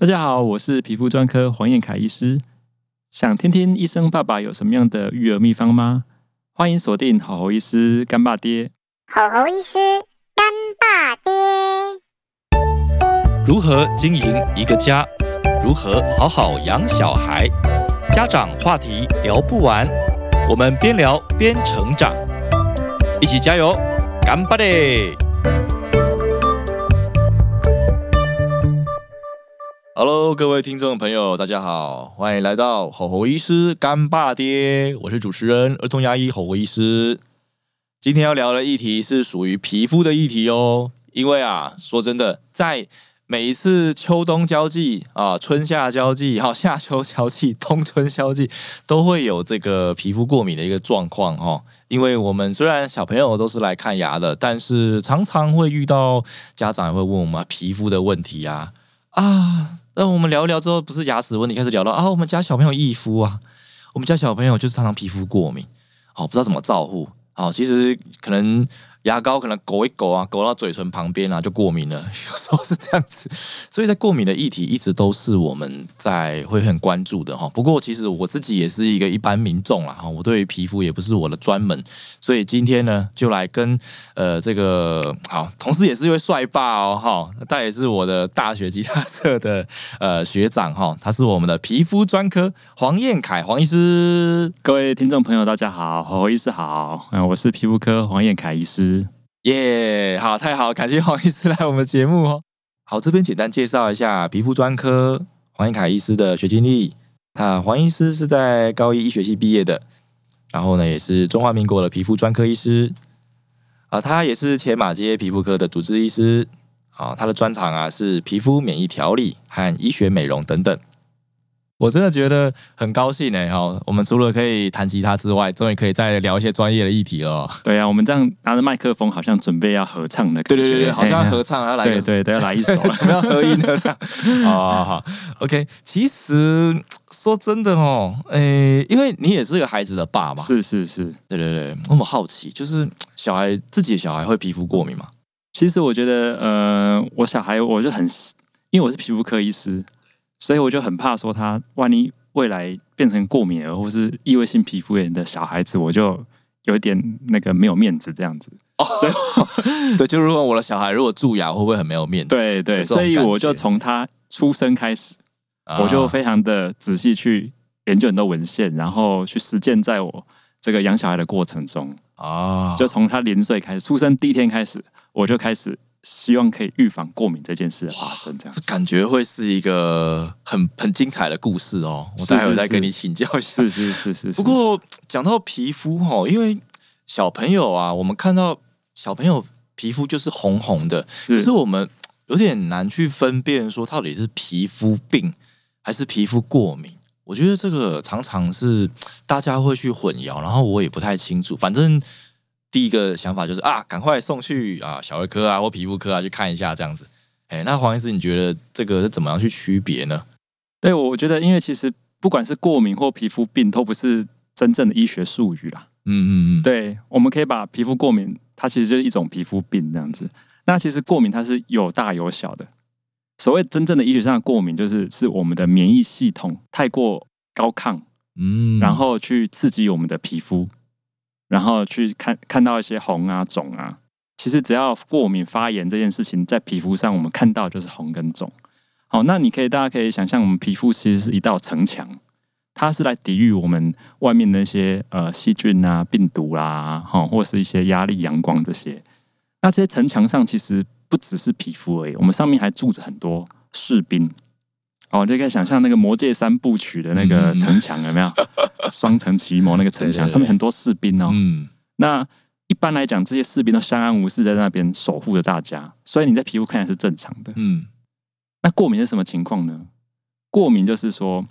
大家好，我是皮肤专科黄彦凯医师。想听听医生爸爸有什么样的育儿秘方吗？欢迎锁定好好医师干爸爹。好好医师干爸爹，如何经营一个家？如何好好养小孩？家长话题聊不完，我们边聊边成长，一起加油，干爸爹！Hello，各位听众朋友，大家好，欢迎来到吼吼医师干爸爹，我是主持人儿童牙医吼吼医师。今天要聊的议题是属于皮肤的议题哦，因为啊，说真的，在每一次秋冬交际啊、春夏交际、哈夏秋交际、冬春交际，都会有这个皮肤过敏的一个状况哦。因为我们虽然小朋友都是来看牙的，但是常常会遇到家长会问我们皮肤的问题呀啊。那我们聊一聊之后，不是牙齿问题，开始聊到啊，我们家小朋友易肤啊，我们家小朋友就是常常皮肤过敏，哦，不知道怎么照顾。哦，其实可能牙膏可能勾一勾啊，勾到嘴唇旁边啊，就过敏了。有时候是这样子，所以在过敏的议题一直都是我们在会很关注的哈。不过其实我自己也是一个一般民众啦哈，我对于皮肤也不是我的专门，所以今天呢就来跟呃这个好，同时也是一位帅爸哦哈，他也是我的大学吉他社的呃学长哈，他是我们的皮肤专科黄彦凯黄医师。各位听众朋友，大家好，好好医师好，嗯，我是皮肤科黄彦凯医师。耶好，太好，感谢黄医师来我们节目哦。好，这边简单介绍一下皮肤专科黄彦凯医师的学经历。啊，黄医师是在高一医学系毕业的，然后呢，也是中华民国的皮肤专科医师。啊，他也是前马街皮肤科的主治医师。啊，他的专长啊是皮肤免疫调理和医学美容等等。我真的觉得很高兴呢，哈！我们除了可以弹吉他之外，终于可以再聊一些专业的议题了。对啊，我们这样拿着麦克风，好像准备要合唱的感觉，对对对，好像要合唱，要来 对对对，要来一首，准备要合音合唱。好好，OK。其实说真的哦，诶，因为你也是个孩子的爸嘛，是是是，对对对。我很好奇，就是小孩自己的小孩会皮肤过敏吗？其实我觉得，呃，我小孩我就很，因为我是皮肤科医师。所以我就很怕说他万一未来变成过敏儿或是异位性皮肤炎的小孩子，我就有一点那个没有面子这样子。哦，所以 对，就如果我的小孩如果蛀牙，会不会很没有面子？对对，所以我就从他出生开始，我就非常的仔细去研究很多文献，然后去实践在我这个养小孩的过程中啊，就从他零岁开始，出生第一天开始，我就开始。希望可以预防过敏这件事的发生，这样这感觉会是一个很很精彩的故事哦。我待会再跟你请教一下。是是是是。不过讲到皮肤哈，因为小朋友啊，我们看到小朋友皮肤就是红红的，可是我们有点难去分辨说到底是皮肤病还是皮肤过敏。我觉得这个常常是大家会去混淆，然后我也不太清楚。反正。第一个想法就是啊，赶快送去啊小儿科啊或皮肤科啊去看一下这样子。哎，那黄医师，你觉得这个是怎么样去区别呢？对，我觉得因为其实不管是过敏或皮肤病，都不是真正的医学术语啦。嗯嗯嗯。对，我们可以把皮肤过敏，它其实就是一种皮肤病这样子。那其实过敏它是有大有小的。所谓真正的医学上的过敏，就是是我们的免疫系统太过高亢，嗯，然后去刺激我们的皮肤。然后去看看到一些红啊肿啊，其实只要过敏发炎这件事情在皮肤上，我们看到就是红跟肿。好，那你可以大家可以想象，我们皮肤其实是一道城墙，它是来抵御我们外面那些呃细菌啊、病毒啦，哈，或是一些压力、阳光这些。那这些城墙上其实不只是皮肤而已，我们上面还住着很多士兵。哦，就可以想象那个《魔界三部曲》的那个城墙有没有？双层奇谋那个城墙上面很多士兵哦。嗯。那一般来讲，这些士兵都相安无事在那边守护着大家，所以你在皮肤看起来是正常的。嗯。那过敏是什么情况呢？过敏就是说，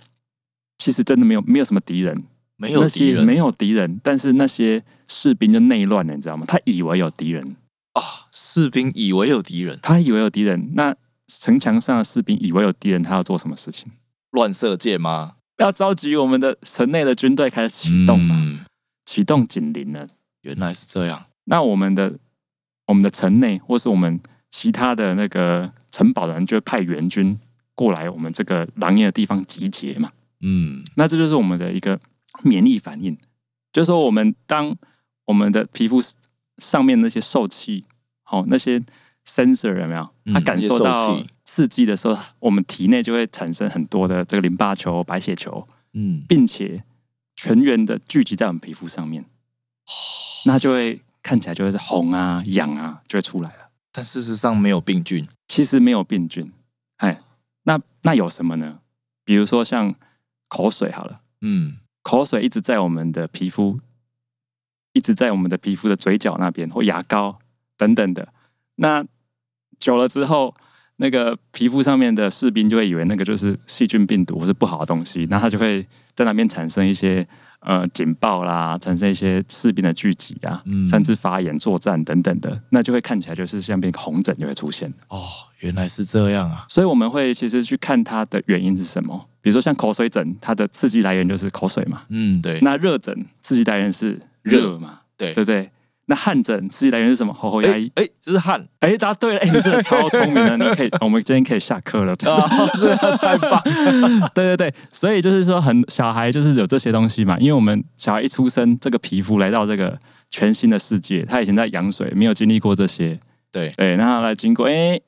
其实真的没有没有什么敌人，没有敌人，没有敌人，但是那些士兵就内乱了，你知道吗？他以为有敌人啊，士兵以为有敌人，他以为有敌人，那。城墙上的士兵以为有敌人，他要做什么事情？乱射箭吗？要召集我们的城内的军队开始启动嘛？启动警铃了。原来是这样。那我们的我们的城内，或是我们其他的那个城堡的人，就会派援军过来我们这个狼烟的地方集结嘛。嗯，那这就是我们的一个免疫反应，就是说我们当我们的皮肤上面那些受气，好那些 sensor 有没有？它感受到刺激的时候，我们体内就会产生很多的这个淋巴球、白血球，嗯，并且全员的聚集在我们皮肤上面，那就会看起来就会是红啊、痒啊，就会出来了。但事实上没有病菌，其实没有病菌。哎，那那有什么呢？比如说像口水好了，嗯，口水一直在我们的皮肤，一直在我们的皮肤的嘴角那边或牙膏等等的，那久了之后，那个皮肤上面的士兵就会以为那个就是细菌、病毒或是不好的东西，那他就会在那边产生一些。呃，警报啦，产生一些士兵的聚集啊，甚至发炎作战等等的，那就会看起来就是像变红疹就会出现。哦，原来是这样啊！所以我们会其实去看它的原因是什么，比如说像口水疹，它的刺激来源就是口水嘛。嗯，对。那热疹刺激来源是热嘛？对，对不对？那汗疹刺激来源是什么？喉喉压抑，哎，就是汗，哎，答对了，哎，你真的超聪明的，你可以，我们今天可以下课了，是太棒，对对对，所以就是说，很小孩就是有这些东西嘛，因为我们小孩一出生，这个皮肤来到这个全新的世界，他以前在羊水，没有经历过这些，对。对，那后来经过，哎，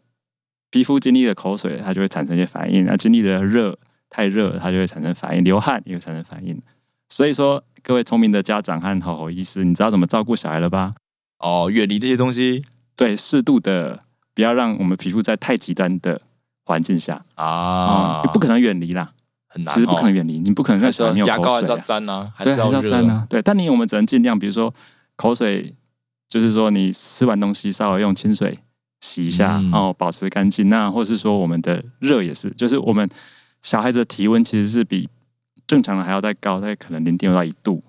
皮肤经历了口水，它就会产生一些反应，那经历了热，太热，它就会产生反应，流汗也会产生反应，所以说。各位聪明的家长和好好医师，你知道怎么照顾小孩了吧？哦，远离这些东西，对，适度的，不要让我们皮肤在太极端的环境下啊，不可能远离啦，很难，其实不可能远离，你不可能在说牙膏还是要沾啊，还是要沾啊，对，但你我们只能尽量，比如说口水，就是说你吃完东西稍微用清水洗一下，然后保持干净。那或是说我们的热也是，就是我们小孩子的体温其实是比。正常的还要再高，大概可能零点五到一度，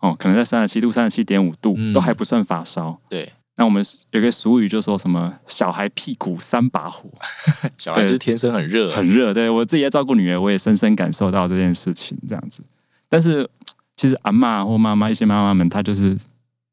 哦，可能在三十七度、三十七点五度都还不算发烧。对，那我们有个俗语就说什么“小孩屁股三把火 ”，小孩就天生很热，很热。对我自己在照顾女儿，我也深深感受到这件事情这样子。但是其实阿妈或妈妈一些妈妈们，她就是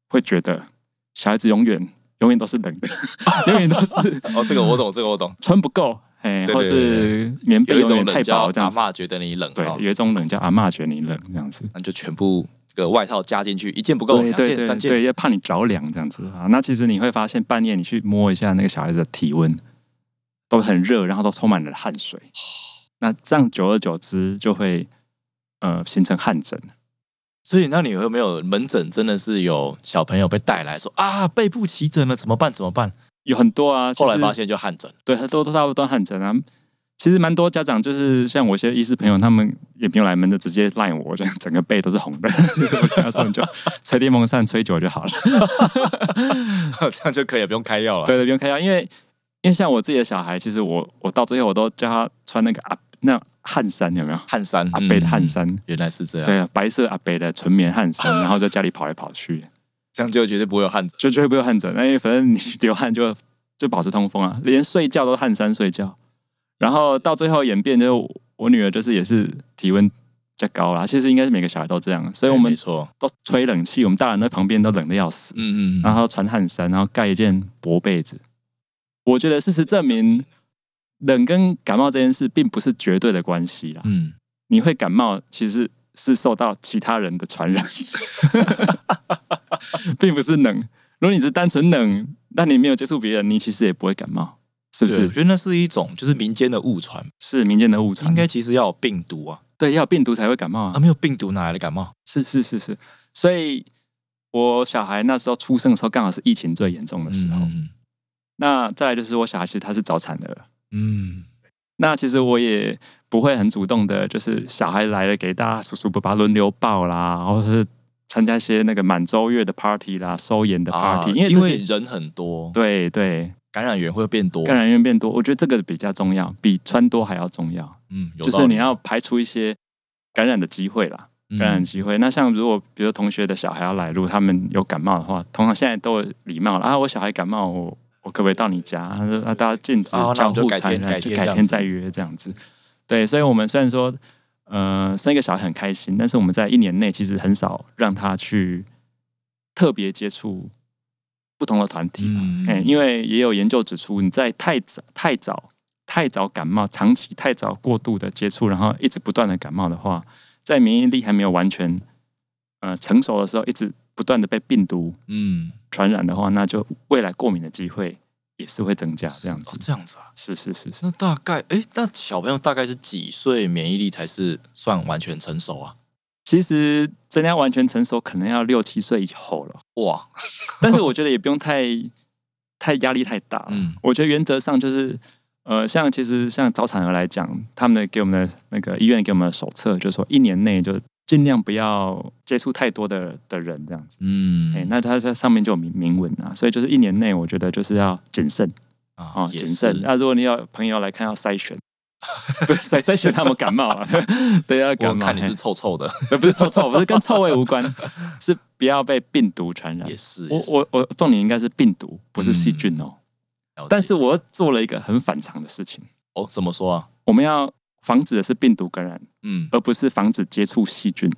会觉得小孩子永远永远都是冷的，永远都是哦，这个我懂，这个我懂，穿不够。哎，或是棉被有点太薄，这样阿妈觉得你冷，对，有一种冷叫阿妈觉得你冷这样子，那就全部这个外套加进去，一件不够，两件、三件，对，要怕你着凉这样子啊。那其实你会发现，半夜你去摸一下那个小孩子的体温，都很热，然后都充满了汗水。那这样久而久之就会呃形成汗疹。所以，那你有没有门诊真的是有小朋友被带来说啊背部起疹了，怎么办？怎么办？有很多啊，后来发现就汗疹，对，都都大部分汗疹啊。其实蛮多家长就是像我一些医师朋友，他们也没有来门的，直接赖我，就整个背都是红的。其实我跟他说，你就吹电风扇吹久就好了，这样就可以不用开药了。对对，不用开药，因为因为像我自己的小孩，其实我我到最后我都叫他穿那个啊那汗衫，有没有？汗衫，阿贝的汗衫，原来是这样。对啊，白色阿贝的纯棉汗衫，然后在家里跑来跑去。这样就绝对不会有汗疹，就绝对不会有汗疹。因为反正你流汗就 就保持通风啊，连睡觉都汗衫睡觉。然后到最后演变，就我女儿就是也是体温较高啦。其实应该是每个小孩都这样，所以我们错都吹冷气，我们大人在旁边都冷的要死。嗯嗯。然后穿汗衫，然后盖一件薄被子。我觉得事实证明，冷跟感冒这件事并不是绝对的关系啦。嗯，你会感冒，其实。是受到其他人的传染，并不是冷。如果你是单纯冷，那你没有接触别人，你其实也不会感冒，是不是？我觉得那是一种就是民间的误传，是民间的误传。应该其实要有病毒啊，对，要有病毒才会感冒啊。没有病毒哪来的感冒？是是是是。所以我小孩那时候出生的时候，刚好是疫情最严重的时候。那再来就是我小孩其实他是早产的，嗯。那其实我也不会很主动的，就是小孩来了给大家叔叔伯伯轮流抱啦，或者是参加一些那个满周月的 party 啦、收盐的 party，因为因为人很多，对对，感染源会变多，感染源变多，我觉得这个比较重要，比穿多还要重要。嗯，就是你要排除一些感染的机会啦，感染机会。那像如果比如同学的小孩要来，如果他们有感冒的话，通常现在都有礼貌了啊，我小孩感冒我。我可不可以到你家？他说：“啊，大家禁止交互传染，就改天再约这样子。”对，所以，我们虽然说，呃，生一个小孩很开心，但是我们在一年内其实很少让他去特别接触不同的团体。嗯，因为也有研究指出，你在太早、太早、太早感冒，长期太早过度的接触，然后一直不断的感冒的话，在免疫力还没有完全呃成熟的时候，一直不断的被病毒嗯传染的话，那就未来过敏的机会也是会增加。这样子，这样子啊？是是是是。那大概哎，那小朋友大概是几岁免疫力才是算完全成熟啊？其实真要完全成熟，可能要六七岁以后了。哇！但是我觉得也不用太 太压力太大。嗯，我觉得原则上就是，呃，像其实像早产儿来讲，他们的给我们的那个医院给我们的手册，就是说一年内就尽量不要接触太多的的人这样子。嗯，哎，那它在上面就有明明文啊，所以就是一年内，我觉得就是要谨慎啊，谨慎。那如果你要朋友来看，要筛选。不是在在选他们感冒啊？对啊，感冒。看你是臭臭的，不是臭臭，不是跟臭味无关，是不要被病毒传染。也是，我我我重点应该是病毒，不是细菌哦。但是我做了一个很反常的事情哦。怎么说啊？我们要防止的是病毒感染，嗯，而不是防止接触细菌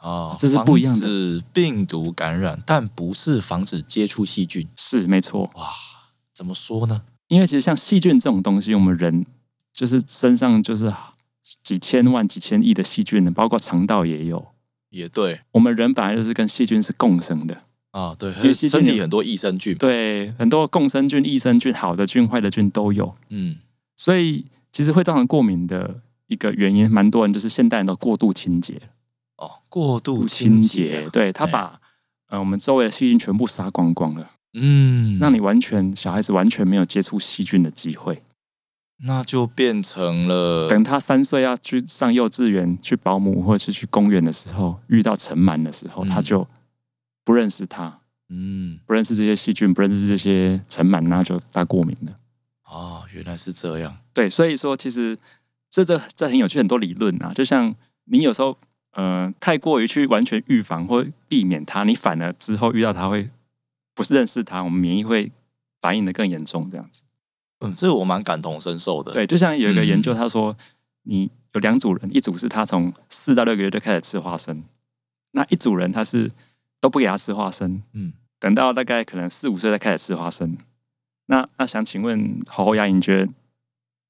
哦，这是不一样的。病毒感染，但不是防止接触细菌，是没错。哇，怎么说呢？因为其实像细菌这种东西，我们人。就是身上就是几千万、几千亿的细菌呢，包括肠道也有。也对，我们人本来就是跟细菌是共生的啊。对，因为身体很多益生菌，对，很多共生菌、益生菌，好的菌、坏的菌都有。嗯，所以其实会造成过敏的一个原因，蛮多人就是现代人都过度清洁。哦，过度清洁，对他把呃我们周围的细菌全部杀光光了。嗯，让你完全小孩子完全没有接触细菌的机会。那就变成了，等他三岁要去上幼稚园、去保姆或者是去公园的时候，遇到尘螨的时候，他就不认识他，嗯，不认识这些细菌，不认识这些尘螨，那就大过敏了。哦，原来是这样。对，所以说其实这这这很有趣，很多理论啊，就像你有时候呃太过于去完全预防或避免它，你反而之后遇到它会不是认识它，我们免疫会反应的更严重，这样子。嗯，这个我蛮感同身受的。对，就像有一个研究，他说，你有两组人，一组是他从四到六个月就开始吃花生，那一组人他是都不给他吃花生，嗯，等到大概可能四五岁才开始吃花生。那那想请问侯侯牙，你觉得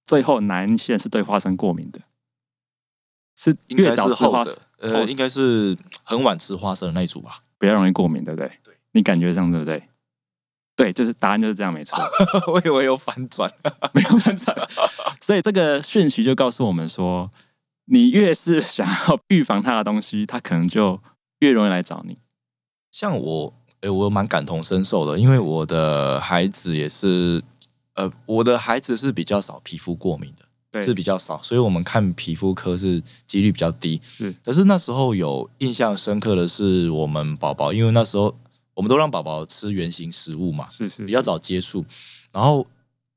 最后哪一些是对花生过敏的？是越早吃花生，呃，应该是很晚吃花生的那一组吧，比较容易过敏，对不对？对，你感觉上对不对？对，就是答案就是这样，没错。我以为有反转，没有反转。所以这个讯息就告诉我们说，你越是想要预防它的东西，它可能就越容易来找你。像我，哎，我蛮感同身受的，因为我的孩子也是，呃，我的孩子是比较少皮肤过敏的，是比较少，所以我们看皮肤科是几率比较低。是，可是那时候有印象深刻的是我们宝宝，因为那时候。我们都让宝宝吃原形食物嘛，是是比较早接触，然后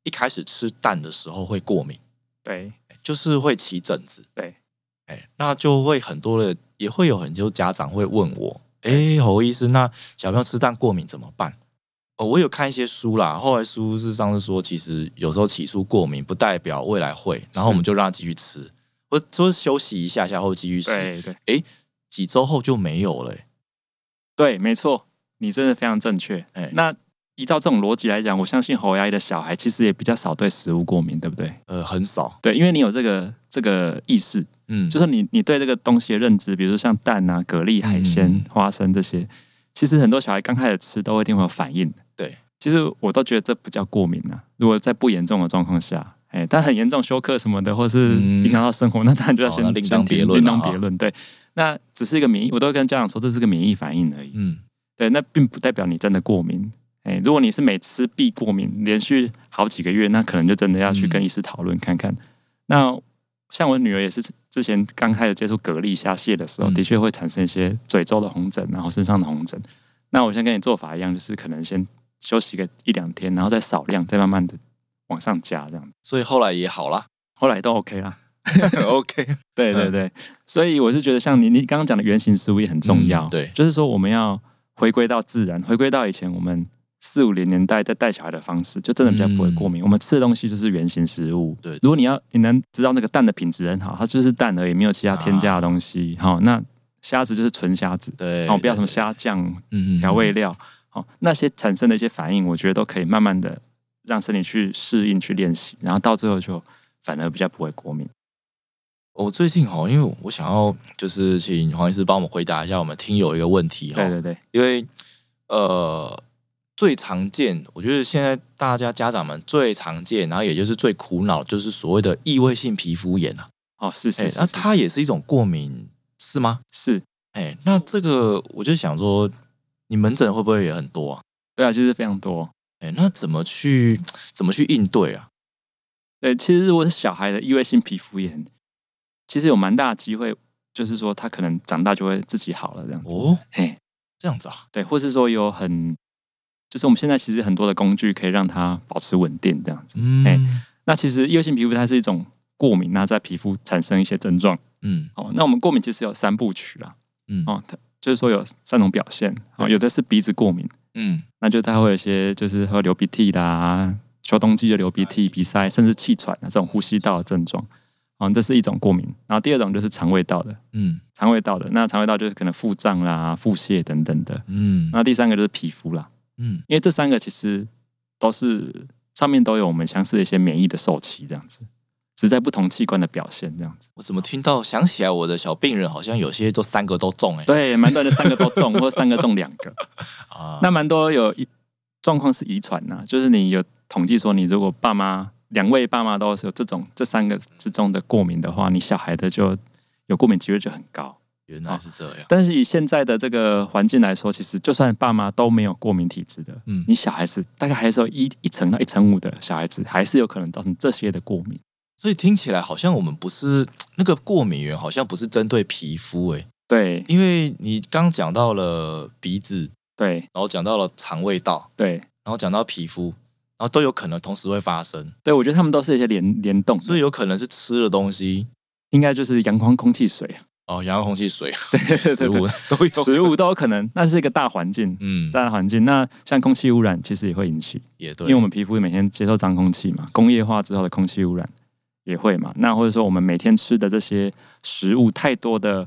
一开始吃蛋的时候会过敏，对，就是会起疹子，对，哎，那就会很多的，也会有很多家长会问我，哎，侯医师，那小朋友吃蛋过敏怎么办？哦，我有看一些书啦，后来书是上次说，其实有时候起初过敏不代表未来会，然后我们就让他继续吃，或说休息一下下后继续吃，对对，哎，几周后就没有了，对，没错。你真的非常正确，哎，那依照这种逻辑来讲，我相信侯牙医的小孩其实也比较少对食物过敏，对不对？呃，很少，对，因为你有这个这个意识，嗯，就是你你对这个东西的认知，比如说像蛋啊、蛤蜊、海鲜、花生这些，其实很多小孩刚开始吃都会一定会有反应，对，其实我都觉得这不叫过敏啊。如果在不严重的状况下，哎，但很严重休克什么的，或是影响到生活，那当然就要先另当别论，另当别论。对，那只是一个免疫，我都会跟家长说，这是个免疫反应而已，嗯。对，那并不代表你真的过敏。哎，如果你是每次必过敏，连续好几个月，那可能就真的要去跟医师讨论看看。那像我女儿也是，之前刚开始接触蛤蜊虾蟹的时候，的确会产生一些嘴周的红疹，然后身上的红疹。那我先跟你做法一样，就是可能先休息个一两天，然后再少量，再慢慢的往上加这样。所以后来也好了，后来都 OK 啦。OK，对对对。所以我是觉得，像你你刚刚讲的原型食物也很重要。对，就是说我们要。回归到自然，回归到以前我们四五零年代在带小孩的方式，就真的比较不会过敏。我们吃的东西就是原形食物。对，如果你要你能知道那个蛋的品质很好，它就是蛋而已，没有其他添加的东西。好，那虾子就是纯虾子。对，哦，不要什么虾酱、调味料。好，那些产生的一些反应，我觉得都可以慢慢的让身体去适应、去练习，然后到最后就反而比较不会过敏。我最近哈，因为我想要就是请黄医师帮我们回答一下我们听友一个问题哈。对对对，因为呃最常见，我觉得现在大家家长们最常见，然后也就是最苦恼，就是所谓的异位性皮肤炎啊。哦，是是，那它也是一种过敏，是吗？是，哎，那这个我就想说，你门诊会不会也很多啊？对啊，就是非常多。哎，那怎么去怎么去应对啊？对，其实如果是小孩的异位性皮肤炎。其实有蛮大的机会，就是说他可能长大就会自己好了这样子。哦，嘿，这样子啊？对，或是说有很，就是我们现在其实很多的工具可以让它保持稳定这样子。嗯，那其实异位性皮肤它是一种过敏，那在皮肤产生一些症状。嗯，哦，那我们过敏其实有三部曲啦。嗯，哦，它就是说有三种表现。哦，有的是鼻子过敏。嗯，那就它会有一些就是会流鼻涕啦，秋冬季就流鼻涕、鼻塞，甚至气喘啊这种呼吸道的症状。哦，这是一种过敏，然后第二种就是肠胃道的，嗯，肠胃道的，那肠胃道就是可能腹胀啦、腹泻等等的，嗯，那第三个就是皮肤啦，嗯，因为这三个其实都是上面都有我们相似的一些免疫的受体，这样子，只在不同器官的表现这样子。我怎么听到想起来我的小病人好像有些都三个都中哎，对，蛮多的三个都中，或三个中两个 啊，那蛮多有一状况是遗传呐，就是你有统计说你如果爸妈。两位爸妈都是有这种这三个之中的过敏的话，你小孩的就有过敏几率就很高。原来是这样。但是以现在的这个环境来说，其实就算爸妈都没有过敏体质的，嗯，你小孩子大概还是有一一层到一层五的小孩子，还是有可能造成这些的过敏。所以听起来好像我们不是那个过敏源，好像不是针对皮肤诶。对，因为你刚讲到了鼻子，对，然后讲到了肠胃道，对，然后讲到皮肤。然后都有可能同时会发生，对我觉得他们都是一些联联动，所以有可能是吃的东西，应该就是阳光、空气、水哦，阳光、空气、水，食物 都有，食物都有可能。那是一个大环境，嗯，大环境。那像空气污染，其实也会引起，也对，因为我们皮肤每天接受脏空气嘛，工业化之后的空气污染也会嘛。那或者说我们每天吃的这些食物太多的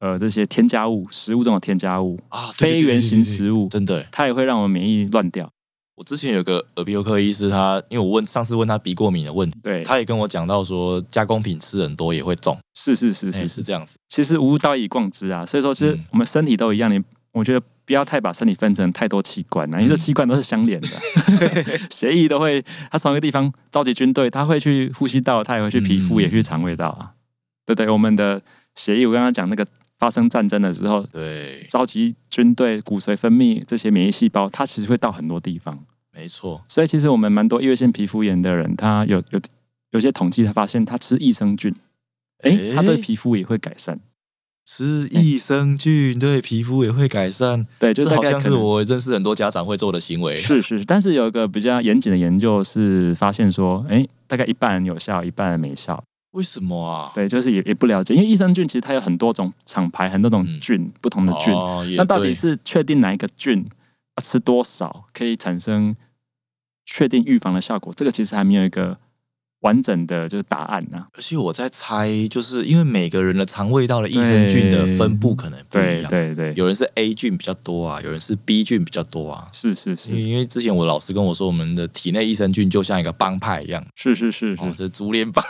呃这些添加物，食物中的添加物啊，非原型食物，真的，它也会让我们免疫乱掉。我之前有个耳鼻喉科医师，他因为我问上次问他鼻过敏的问题，对，他也跟我讲到说加工品吃很多也会中，是是是是是这样子。其实无道以贯之啊，所以说其实我们身体都一样，你我觉得不要太把身体分成太多器官啊，因为这器官都是相连的，协议都会，他从一个地方召集军队，他会去呼吸道，他也会去皮肤，也去肠胃道啊，对对，我们的协议我刚刚讲那个。发生战争的时候，对，召集军队、骨髓分泌这些免疫细胞，它其实会到很多地方。没错，所以其实我们蛮多异位性皮肤炎的人，他有有有些统计，他发现他吃益生菌，哎，他对皮肤也会改善。吃益生菌对皮肤也会改善，对，就好像是我认识很多家长会做的行为。是是，但是有一个比较严谨的研究是发现说，哎，大概一半有效，一半没效。为什么啊？对，就是也也不了解，因为益生菌其实它有很多种厂牌，很多种菌，不同的菌。那到底是确定哪一个菌要吃多少，可以产生确定预防的效果？这个其实还没有一个。完整的就是答案呐，而且我在猜，就是因为每个人的肠胃道的益生菌的分布可能不一样，对对，有人是 A 菌比较多啊，有人是 B 菌比较多啊，是是是，因为之前我老师跟我说，我们的体内益生菌就像一个帮派一样，是是是是，这竹联帮、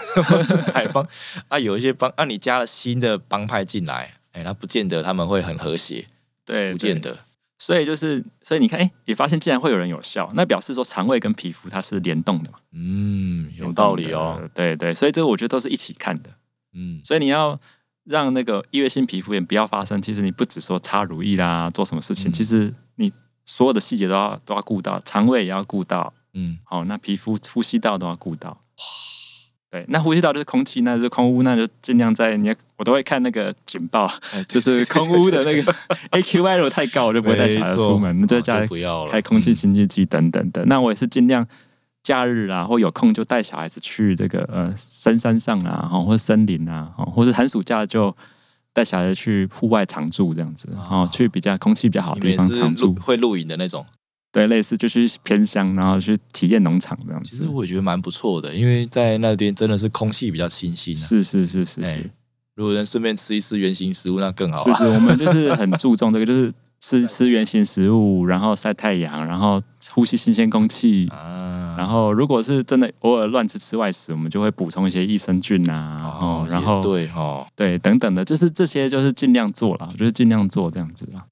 海帮？啊，有一些帮啊，你加了新的帮派进来，哎，那不见得他们会很和谐，对，不见得。所以就是，所以你看，哎，也发现竟然会有人有效，那表示说肠胃跟皮肤它是联动的嘛？嗯，有道理哦。对对，所以这个我觉得都是一起看的。嗯，所以你要让那个异位性皮肤炎不要发生，其实你不只说擦乳液啦，做什么事情，其实你所有的细节都要都要顾到，肠胃也要顾到。嗯，好，那皮肤、呼吸道都要顾到。对，那呼吸道就是空气，那是空污，那就尽量在你，我都会看那个警报，就是空污的那个 AQI 如果太高，我就不会带小孩出门，就在家里开空气清净机等等的。那我也是尽量假日啊，或有空就带小孩子去这个呃深山上啊，或森林啊，或者寒暑假就带小孩子去户外常住这样子，然后去比较空气比较好的地方常住，会露营的那种。对，类似就去偏乡，然后去体验农场这样子。其实我也觉得蛮不错的，因为在那边真的是空气比较清新。是是是是是，如果能顺便吃一吃原形食物，那更好。是是，我们就是很注重这个，就是吃 吃原形食物，然后晒太阳，然后呼吸新鲜空气啊。然后如果是真的偶尔乱吃吃外食，我们就会补充一些益生菌啊，哦，然后对哦，对等等的，就是这些就是尽量做了，就是尽量做这样子啦。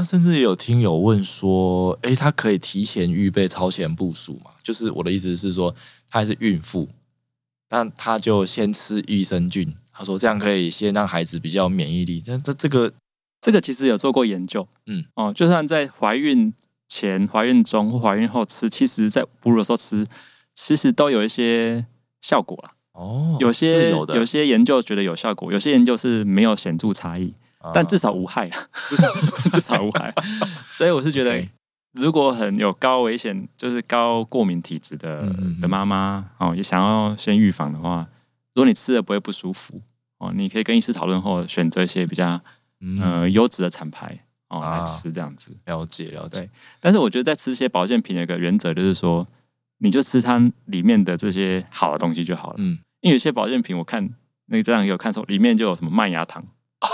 那甚至也有听友问说，哎，他可以提前预备超前部署嘛？就是我的意思是说，她还是孕妇，但她就先吃益生菌，他说这样可以先让孩子比较免疫力。这这这个这个其实有做过研究，嗯哦，就算在怀孕前、怀孕中或怀孕后吃，其实在哺乳的时候吃，其实都有一些效果了。哦，有些有些研究觉得有效果，有些研究是没有显著差异。但至少无害啊，至少至少无害，所以我是觉得，如果很有高危险，就是高过敏体质的的妈妈哦，也想要先预防的话，如果你吃了不会不舒服哦，你可以跟医师讨论后选择一些比较呃优质的产牌哦来吃这样子。了解了解。但是我觉得在吃一些保健品有一个原则就是说，你就吃它里面的这些好的东西就好了。嗯，因为有些保健品我看那个这样有看说里面就有什么麦芽糖。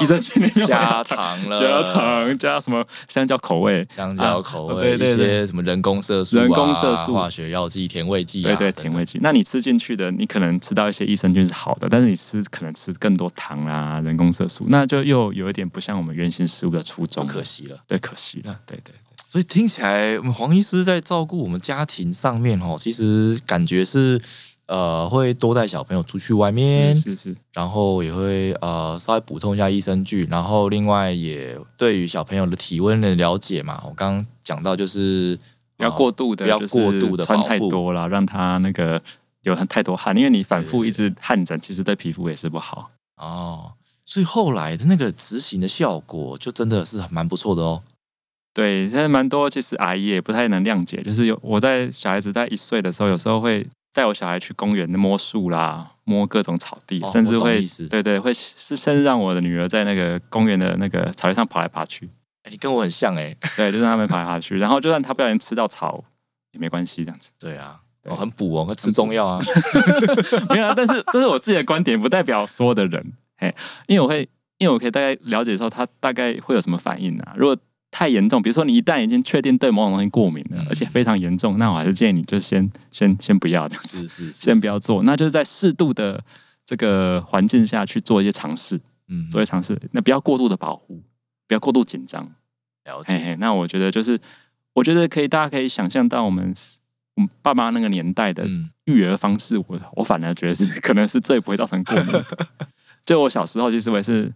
益生菌加糖了，加糖加什么香蕉口味，香蕉口味，一些什么人工色素、人工色素、化学药剂、甜味剂，对对，甜味剂。那你吃进去的，你可能吃到一些益生菌是好的，但是你吃可能吃更多糖啊、人工色素，那就又有一点不像我们原型食物的初衷，可惜了，对，可惜了，对对。所以听起来，我们黄医师在照顾我们家庭上面哦，其实感觉是。呃，会多带小朋友出去外面，是是，然后也会呃稍微补充一下益生菌，然后另外也对于小朋友的体温的了解嘛。我刚刚讲到就是不要过度的，不要过度的穿太多了，让他那个流太多汗，因为你反复一直汗疹，其实对皮肤也是不好哦。所以后来的那个执行的效果就真的是蛮不错的哦。对，现在蛮多其实阿姨也不太能谅解，就是有我在小孩子在一岁的时候，有时候会。带我小孩去公园摸树啦，摸各种草地，甚至会对对会是甚至让我的女儿在那个公园的那个草地上爬来爬去。哎，你跟我很像哎，对，就让他们爬来爬去，然后就算他不小心吃到草也没关系，这样子。对啊，哦，很补哦，吃中药啊，没有啊。但是这是我自己的观点，不代表所有的人。嘿，因为我会，因为我可以大概了解说他大概会有什么反应啊。如果太严重，比如说你一旦已经确定对某种东西过敏了，而且非常严重，那我还是建议你就先先先不要这样子，是是，先不要做。那就是在适度的这个环境下去做一些尝试，嗯，做一些尝试。那不要过度的保护，不要过度紧张。了解。那我觉得就是，我觉得可以，大家可以想象到我们我们爸妈那个年代的育儿方式，我我反而觉得是可能是最不会造成过敏的。就我小时候，其实我也是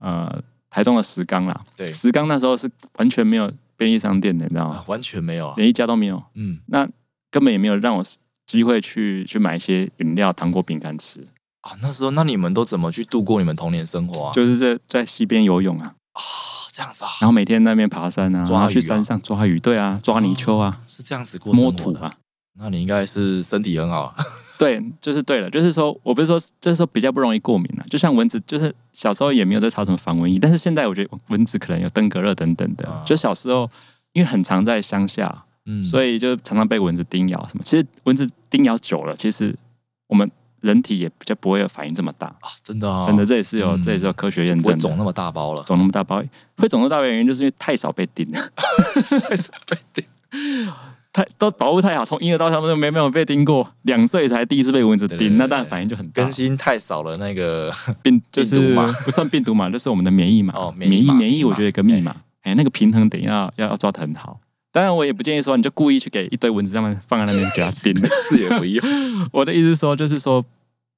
呃。台中的石冈啦，对，石冈那时候是完全没有便利商店的，你知道吗？完全没有，啊连一家都没有。嗯，那根本也没有让我机会去去买一些饮料、糖果、饼干吃啊。那时候，那你们都怎么去度过你们童年生活啊？就是在在溪边游泳啊，啊，这样子啊。然后每天那边爬山啊，抓去山上抓鱼，对啊，抓泥鳅啊，是这样子过摸土啊。那你应该是身体很好。对，就是对了，就是说我不是说，就是说比较不容易过敏了。就像蚊子，就是小时候也没有在擦什么防蚊液，但是现在我觉得蚊子可能有登革热等等的。就小时候因为很常在乡下，嗯，所以就常常被蚊子叮咬什么。其实蚊子叮咬久了，其实我们人体也比较不会有反应这么大啊。真的，真的，这也是有这也是有科学验证。肿那么大包了，肿那么大包，会肿那么大的原因就是因为太少被叮了，太少被叮。太都保护太好，从婴儿到他们都没没有被叮过，两岁才第一次被蚊子叮，那当然反应就很大。更新太少了，那个 病就是不算病毒嘛，就是我们的免疫嘛。哦，免疫免疫，我觉得一个密码，哎，那个平衡点要要要抓的很好。当然，我也不建议说你就故意去给一堆蚊子，他们放在那边给他叮，这也不用。我的意思说，就是说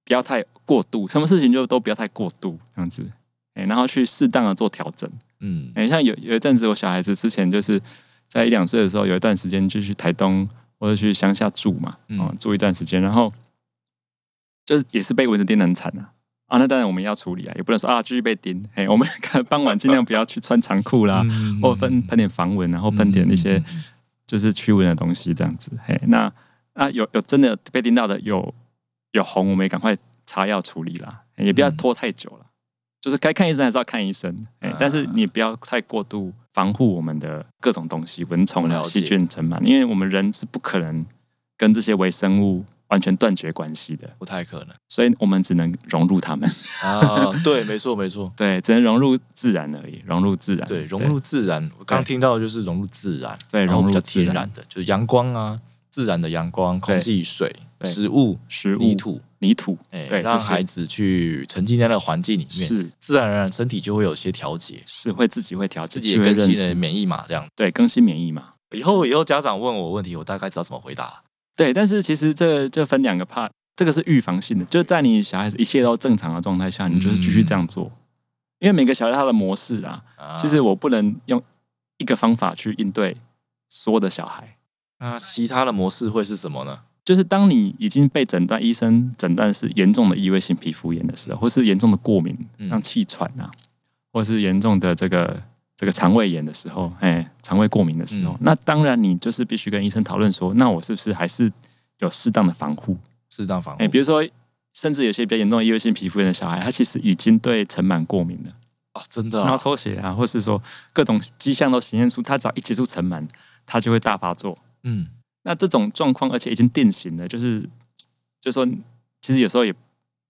不要太过度，什么事情就都不要太过度这样子，哎，然后去适当的做调整。嗯，哎，像有有一阵子，我小孩子之前就是。在一两岁的时候，有一段时间就去台东或者去乡下住嘛，啊，住一段时间，然后就是也是被蚊子叮很惨啊，啊，那当然我们要处理啊，也不能说啊继续被叮，嘿，我们 看傍晚尽量不要去穿长裤啦，或喷喷点防蚊，然后喷点那些就是驱蚊的东西这样子，嘿，那啊有有真的被叮到的有有红，我们也赶快擦药处理啦，也不要拖太久了。就是该看医生还是要看医生，哎，但是你不要太过度防护我们的各种东西，蚊虫、细菌、尘螨，因为我们人是不可能跟这些微生物完全断绝关系的，不太可能，所以我们只能融入他们。啊。对，没错，没错，对，只能融入自然而已，融入自然，对，融入自然。我刚听到就是融入自然，对，融入天然的，就是阳光啊，自然的阳光、空气、水、植物、食物、泥土、泥土，对，让孩子去沉浸在那个环境里面，是自然而然身体就会有些调节，是会自己会调节，自己也更新的免疫嘛，这样对，更新免疫嘛。以后以后家长问我问题，我大概知道怎么回答。对，但是其实这就分两个 part，这个是预防性的，就在你小孩子一切都正常的状态下，你就是继续这样做。因为每个小孩他的模式啊，其实我不能用一个方法去应对所有的小孩。那其他的模式会是什么呢？就是当你已经被诊断，医生诊断是严重的异位性皮肤炎的时候，或是严重的过敏，像气喘啊，或是严重的这个这个肠胃炎的时候，哎，肠胃过敏的时候，那当然你就是必须跟医生讨论说，那我是不是还是有适当的防护？适当防护。哎，比如说。甚至有些比较严重的异位性皮肤炎的小孩，他其实已经对尘螨过敏了哦，真的，然后抽血啊，或是说各种迹象都显现出，他只要一接触尘螨，他就会大发作。嗯，那这种状况，而且已经定型了，就是，就说其实有时候也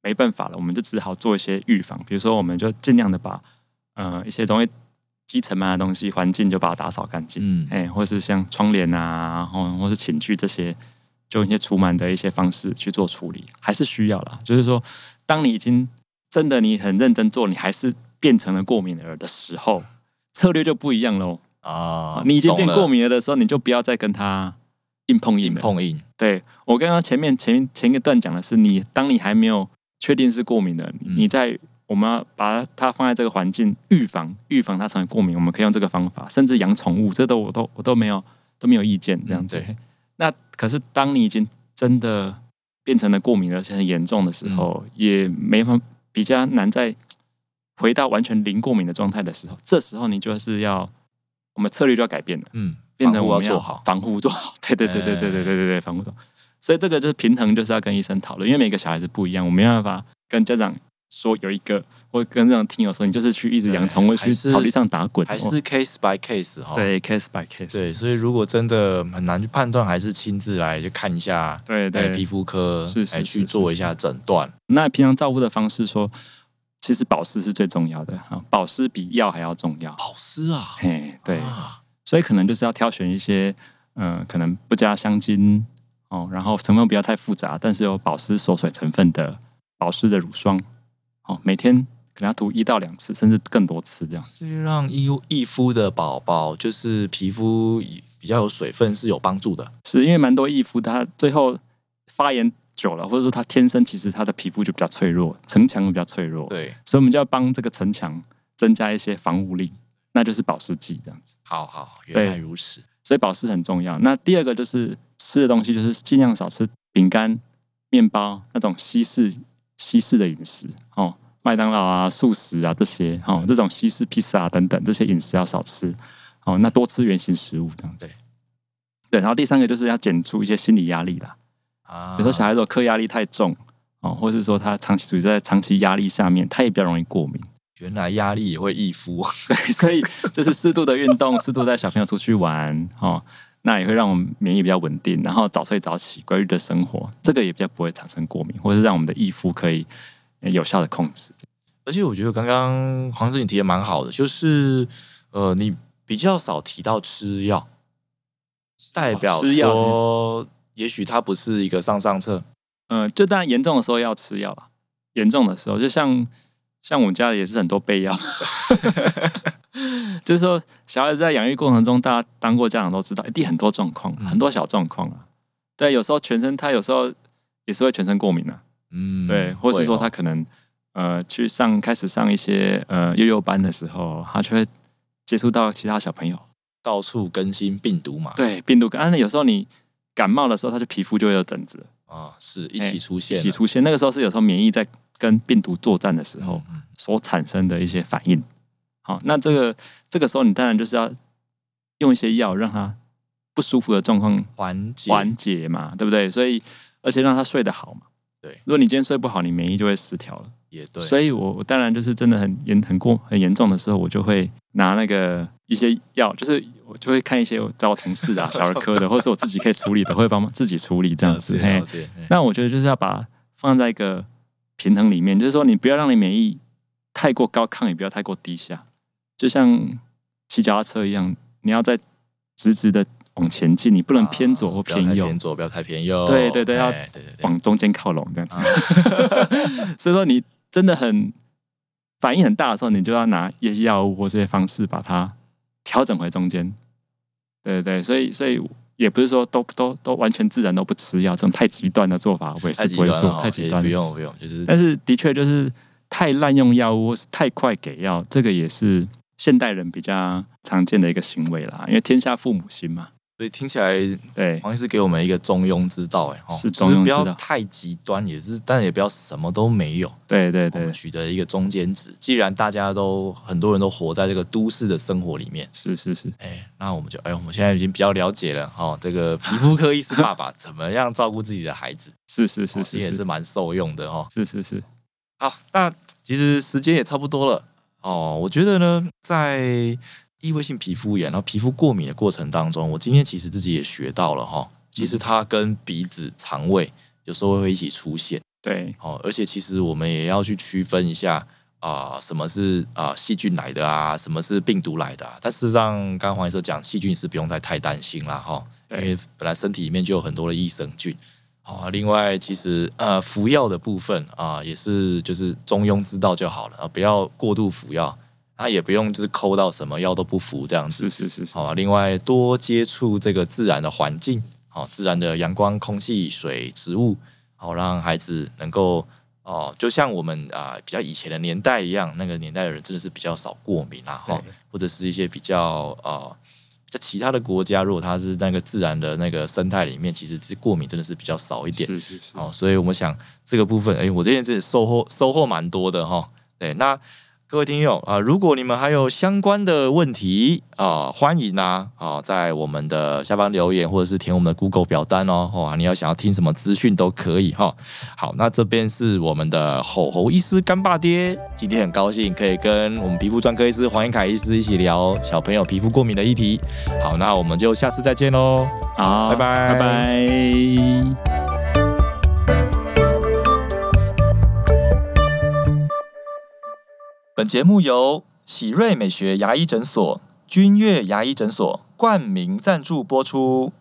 没办法了，我们就只好做一些预防，比如说我们就尽量的把呃一些容易积尘螨的东西环境就把它打扫干净，嗯，哎，或是像窗帘啊，或或是寝具这些。就一些除螨的一些方式去做处理，还是需要啦。就是说，当你已经真的你很认真做，你还是变成了过敏儿的时候，策略就不一样喽。啊，你已经变过敏了的时候，你就不要再跟他硬碰硬。碰硬。对我刚刚前面前前一段讲的是，你当你还没有确定是过敏的，你在我们要把它放在这个环境预防预防它成为过敏，我们可以用这个方法，甚至养宠物，这都我都我都没有都没有意见这样子。那可是，当你已经真的变成了过敏而且很严重的时候，也没法比较难再回到完全零过敏的状态的时候，这时候你就是要我们策略就要改变了，嗯，变成我要做好。防护做好，对对对对对对对对对防护做好，所以这个就是平衡，就是要跟医生讨论，因为每个小孩子不一样，我没办法跟家长。说有一个，或跟这种听友说，你就是去一直养宠物，去草地上打滚，还是 case by case 哈？对，case by case。对，所以如果真的很难去判断，还是亲自来就看一下，对对，皮肤科来去做一下诊断。那平常照顾的方式说，其实保湿是最重要的啊，保湿比药还要重要。保湿啊，嘿，对，所以可能就是要挑选一些，嗯，可能不加香精哦，然后成分不要太复杂，但是有保湿锁水成分的保湿的乳霜。哦，每天可能要涂一到两次，甚至更多次这样。是让易易肤的宝宝，就是皮肤比较有水分是有帮助的。是因为蛮多易肤，他最后发炎久了，或者说他天生其实他的皮肤就比较脆弱，城墙比较脆弱。对，所以我们就要帮这个城墙增加一些防护力，那就是保湿剂这样子。好好，原来如此。所以保湿很重要。那第二个就是吃的东西，就是尽量少吃饼干、面包那种西式。西式的饮食哦，麦当劳啊、素食啊这些哦，这种西式披萨等等这些饮食要少吃哦，那多吃原形食物这样子。对，然后第三个就是要减除一些心理压力啦啊，比如说小孩子课压力太重哦，或是说他长期处于在长期压力下面，他也比较容易过敏。原来压力也会易肤，对，所以就是适度的运动，适度带小朋友出去玩哦。那也会让我们免疫比较稳定，然后早睡早起，规律的生活，这个也比较不会产生过敏，或者是让我们的易肤可以有效的控制。而且我觉得刚刚黄子你提的蛮好的，就是呃，你比较少提到吃药，代表说也许它不是一个上上策。嗯，就当然严重的时候要吃药了，严重的时候就像像我们家也是很多备药。就是说，小孩子在养育过程中，大家当过家长都知道，一定很多状况，很多小状况啊。对，有时候全身，他有时候也是会全身过敏啊。嗯，对，或是说他可能呃去上开始上一些呃幼幼班的时候，他就会接触到其他小朋友，到处更新病毒嘛。对，病毒。啊，那有时候你感冒的时候，他就皮肤就会有疹子啊，是一起出现，一起出现。那个时候是有时候免疫在跟病毒作战的时候所产生的一些反应。好，那这个这个时候，你当然就是要用一些药，让他不舒服的状况缓解缓解嘛，对不对？所以，而且让他睡得好嘛。对，如果你今天睡不好，你免疫就会失调了。也对。所以我我当然就是真的很严很过很严重的时候，我就会拿那个一些药，就是我就会看一些找我同事啊、小儿科的，或者是我自己可以处理的，会帮忙自己处理这样子。那我觉得就是要把放在一个平衡里面，就是说你不要让你免疫太过高亢，也不要太过低下。就像骑脚踏车一样，你要在直直的往前进，你不能偏左或偏右，偏左不要太偏右，对对对，要往中间靠拢这样子。所以说你真的很反应很大的时候，你就要拿一些药物或这些方式把它调整回中间。对对，所以所以也不是说都都都完全自然都不吃药，这种太极端的做法我也是不会做，太极端不用不用，就是但是的确就是太滥用药物太快给药，这个也是现代人比较常见的一个行为啦，因为天下父母心嘛。所以听起来，对黄医师给我们一个中庸之道，哎，是中庸之道，不要太极端，也是，但也不要什么都没有。对对对，取得一个中间值。既然大家都很多人都活在这个都市的生活里面，是是是，哎，那我们就，哎，我们现在已经比较了解了，哦，这个皮肤科医师爸爸怎么样照顾自己的孩子，是是是是，也是蛮受用的，哦，是是是。好，那其实时间也差不多了，哦，我觉得呢，在。异位性皮肤炎，然后皮肤过敏的过程当中，我今天其实自己也学到了哈，其实它跟鼻子、肠胃有时候会一起出现。对，哦，而且其实我们也要去区分一下啊，什么是啊细菌来的啊，什么是病毒来的。但事实上，刚刚黄医生讲，细菌是不用太太担心了哈，因为本来身体里面就有很多的益生菌。啊，另外其实呃服药的部分啊，也是就是中庸之道就好了啊，不要过度服药。那也不用就是抠到什么药都不服这样子，是是是，好。另外多接触这个自然的环境，好，自然的阳光、空气、水、植物，好，让孩子能够哦，就像我们啊比较以前的年代一样，那个年代的人真的是比较少过敏啊，哈，或者是一些比较呃，在其他的国家，如果它是那个自然的那个生态里面，其实这过敏真的是比较少一点，是是是，哦，所以我们想这个部分，哎，我这边真的收获收获蛮多的哈，对，那。各位听友啊，如果你们还有相关的问题啊，欢迎啊啊，在我们的下方留言，或者是填我们的 Google 表单哦。哇，你要想要听什么资讯都可以哈。好，那这边是我们的吼吼医师干爸爹，今天很高兴可以跟我们皮肤专科医师黄英凯医师一起聊小朋友皮肤过敏的议题。好，那我们就下次再见喽。好，拜拜，拜拜。本节目由喜瑞美学牙医诊所、君悦牙医诊所冠名赞助播出。